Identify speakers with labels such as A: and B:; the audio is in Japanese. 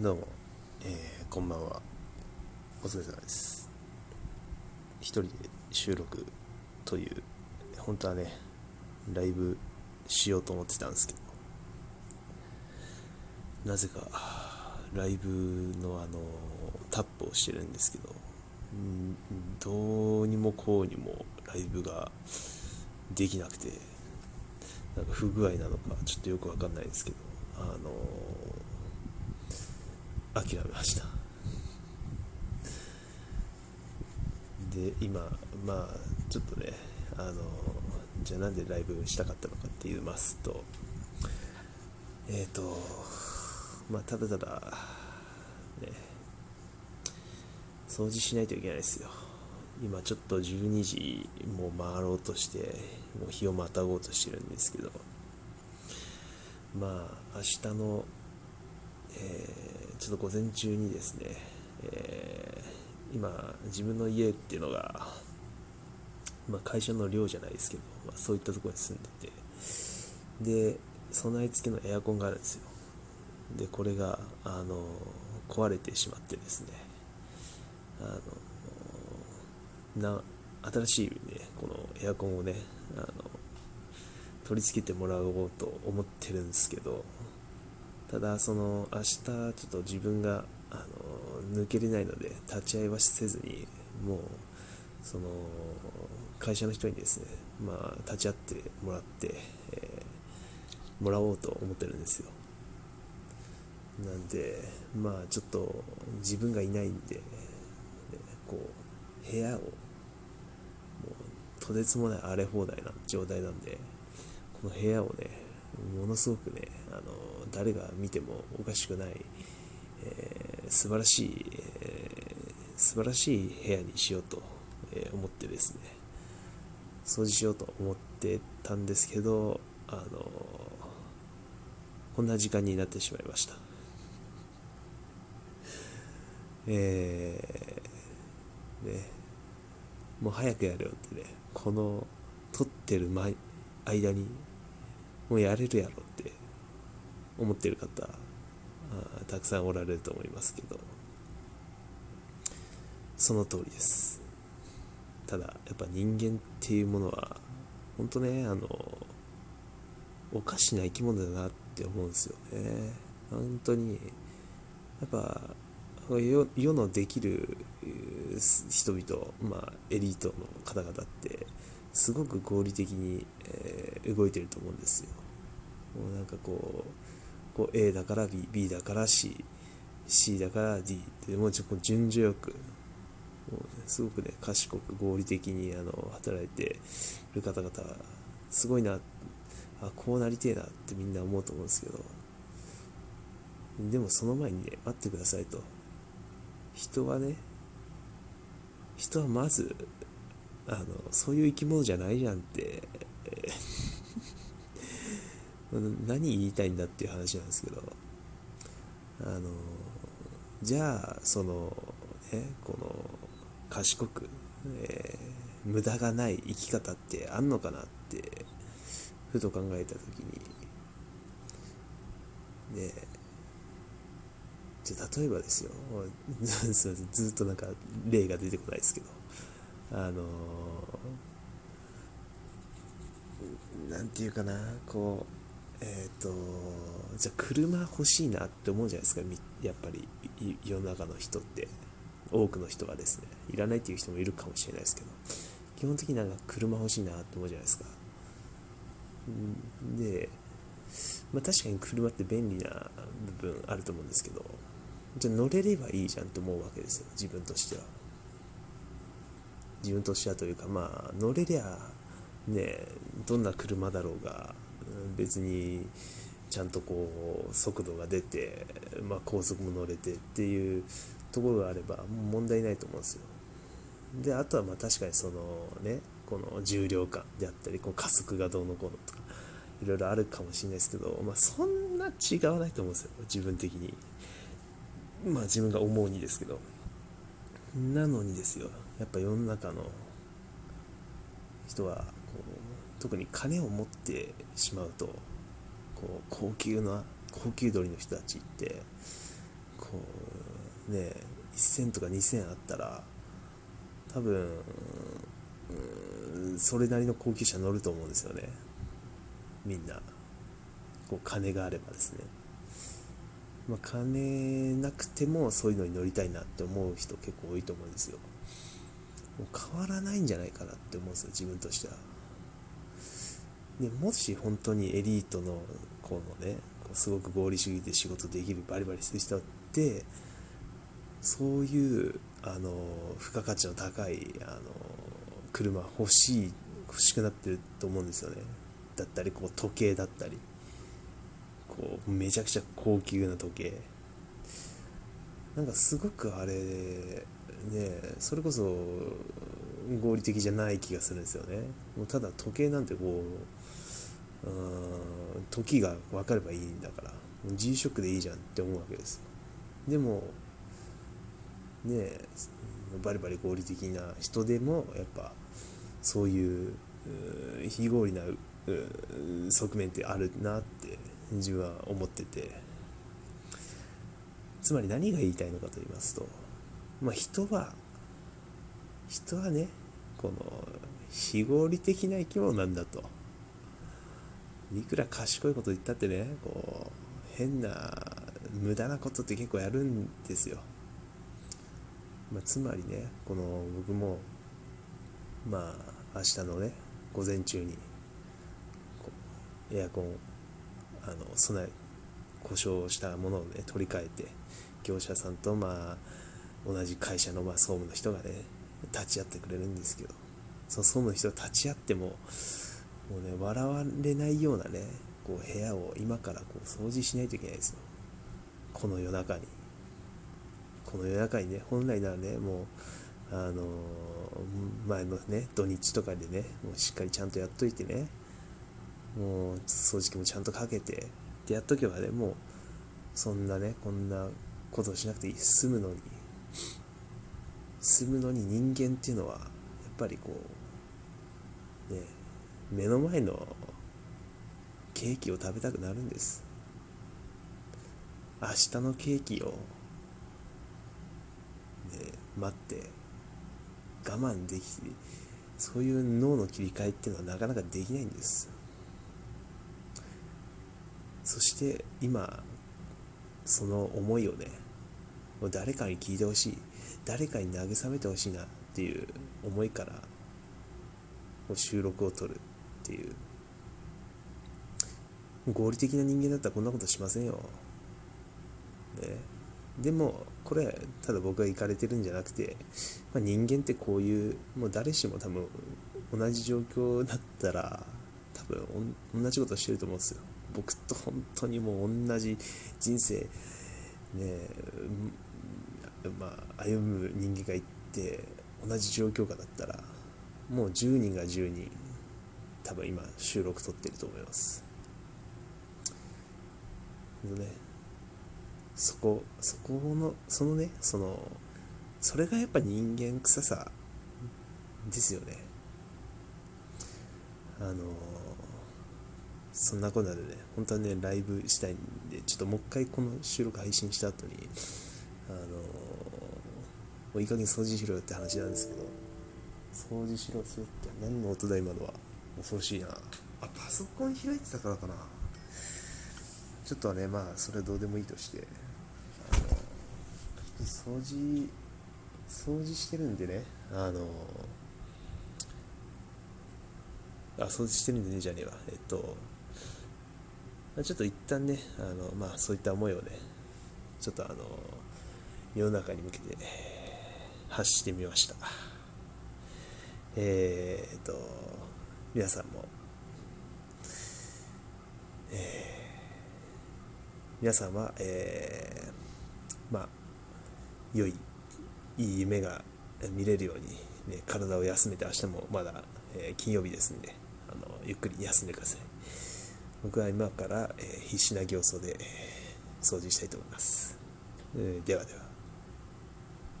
A: どうも、えー、こんばんは。お疲れ様です。一人で収録という、本当はね、ライブしようと思ってたんですけど、なぜか、ライブのあの、タップをしてるんですけど、どうにもこうにもライブができなくて、なんか不具合なのか、ちょっとよくわかんないですけど、あの諦めました。で今まあちょっとねあのじゃあなんでライブしたかったのかって言いますとえっ、ー、とまあただただね掃除しないといけないですよ。今ちょっと12時もう回ろうとしてもう日をまたごうとしてるんですけどまあ明日のえー、ちょっと午前中にですね、えー、今、自分の家っていうのが、まあ、会社の寮じゃないですけど、まあ、そういったところに住んでて、で、備え付けのエアコンがあるんですよ。で、これが、あの、壊れてしまってですね、あの、な、新しいね、このエアコンをね、あの、取り付けてもらおうと思ってるんですけど、ただその明日ちょっと自分があの抜けれないので立ち会いはせずにもうその会社の人にですねまあ立ち会ってもらって、えー、もらおうと思ってるんですよ。なんでまあちょっと自分がいないんで、ね、こう部屋をもうとてつもない荒れ放題な状態なんでこの部屋をねものすごくねあの誰が見てもおかしくない、えー、素晴らしい、えー、素晴らしい部屋にしようと、思ってですね掃除しようと思ってたんですけどあのこんな時間になってしまいました。えー、ねもう早くやれよってねこの撮ってる間にもうやれるやろって思ってる方たくさんおられると思いますけど。その通りです。ただやっぱ人間っていうものは本当ねあのおかしな生き物だなって思うんですよね。本当にやっぱ世のできる人々、まあ、エリートの方々ってすごく合理的に、えー、動いてると思うんですよ。もうなんかこうこう A だから B、B だから C、C だから D ってもうちょっと順序よく、もうね、すごくね、賢く合理的にあの働いてる方々すごいな、あ、こうなりてえなってみんな思うと思うんですけど、でもその前にね、待ってくださいと。人はね、人はまず、あの、そういう生き物じゃないじゃんって、何言いたいんだっていう話なんですけど、あの、じゃあ、その、ね、この、賢く、えー、無駄がない生き方ってあんのかなって、ふと考えたときに、ねじゃあ例えばですよ、ずっとなんか例が出てこないですけど、あのなんていうかな、こう、えっ、ー、と、じゃ車欲しいなって思うじゃないですか、やっぱり世の中の人って、多くの人がですね、いらないっていう人もいるかもしれないですけど、基本的になんか車欲しいなって思うじゃないですか。で、まあ、確かに車って便利な部分あると思うんですけど、じゃあ乗れればいいじゃんって思うわけですよ、自分としては。自分としてはというか、まあ、乗れりゃ、ね、どんな車だろうが、別にちゃんとこう速度が出て、まあ、高速も乗れてっていうところがあれば問題ないと思うんですよ。であとはまあ確かにそのねこの重量感であったりこう加速がどうのこうのとかいろいろあるかもしれないですけど、まあ、そんな違わないと思うんですよ自分的に。まあ自分が思うにですけど。なのにですよやっぱ世の中の人はこう特に金を持ってしまうとこう高級な高級鳥の人たちってこうね1000とか2000あったら多分それなりの高級車乗ると思うんですよね。みんな。こう金があればですね。まあ、金なくてもそういうのに乗りたいなって思う人結構多いと思うんですよ。もう変わらないんじゃないかなって思うんですよ自分としては。でもし本当にエリートのこのねこうすごく合理主義で仕事できるバリバリする人ってそういうあの付加価値の高いあの車欲しい欲しくなってると思うんですよね。だったりこう時計だったり。こうめちゃくちゃ高級な時計。なんかすごくあれねそれこそ合理的じゃない気がするんですよね。もうただ時計なんてこううん時が分かればいいんだからもう G ショックでいいじゃんって思うわけですでもねえバリバリ合理的な人でもやっぱそういう非合理な側面ってあるなって自分は思ってて。つまり何が言いたいのかと言いますと、まあ、人は人はねこの非合理的な生き物なんだと。いくら賢いこと言ったってねこう変な無駄なことって結構やるんですよ、まあ、つまりねこの僕もまあ明日のね午前中にエアコンあの備え故障したものをね取り替えて業者さんとまあ同じ会社のまあ総務の人がね立ち会ってくれるんですけど。その総務の人が立ち会ってももうね笑われないようなねこう部屋を今からこう掃除しないといけないですよ。この夜中に。この夜中にね本来ならねもうあの前のね土日とかでねもうしっかりちゃんとやっといてねもう掃除機もちゃんとかけてでやっとけばねもうそんなねこんなことをしなくて済むのに済むのに人間っていうのはやっぱりこうね目の前のケーキを食べたくなるんです。明日のケーキを、ね、待って我慢できそういう脳の切り替えっていうのはなかなかできないんです。そして今その思いをねもう誰かに聞いてほしい。誰かに慰めてほしいなっていう思いから収録を撮るっていう。合理的な人間だったらこんなことしませんよ、ね、でもこれただ僕が行かれてるんじゃなくて、まあ、人間ってこういうもう誰しも多分同じ状況だったら多分同じことしてると思うんですよ。僕と本当にもう同じ人生ねまあ歩む人間がいて同じ状況下だったらもう10人が10人多分今収録撮ってると思います。のねそこそこのそのねそのそれがやっぱ人間臭さですよね。あのそんなことでね、本当はね、ライブしたいんで、ちょっともう一回この収録配信した後に、あのもういい加減掃除しろよって話なんですけど、掃除しろするって何の音だ今のは。恐ろしいな。あ、パソコン開いてたからかな。ちょっとはね、まあ、それはどうでもいいとして、あの、掃除、掃除してるんでね、あの、あ、掃除してるんでね、じゃねえわ。えっと、ちょっと一旦ね、あのまあ、そういった思いをね、ちょっとあの世の中に向けて発してみました。えー、と、皆さんも、えー、皆さんは、えー、まあ、良い、いい夢が見れるように、ね、体を休めて、明日もまだ、えー、金曜日ですんで、あのゆっくり休んでください。僕は今から、え必死な行走で掃除したいと思います。えではでは。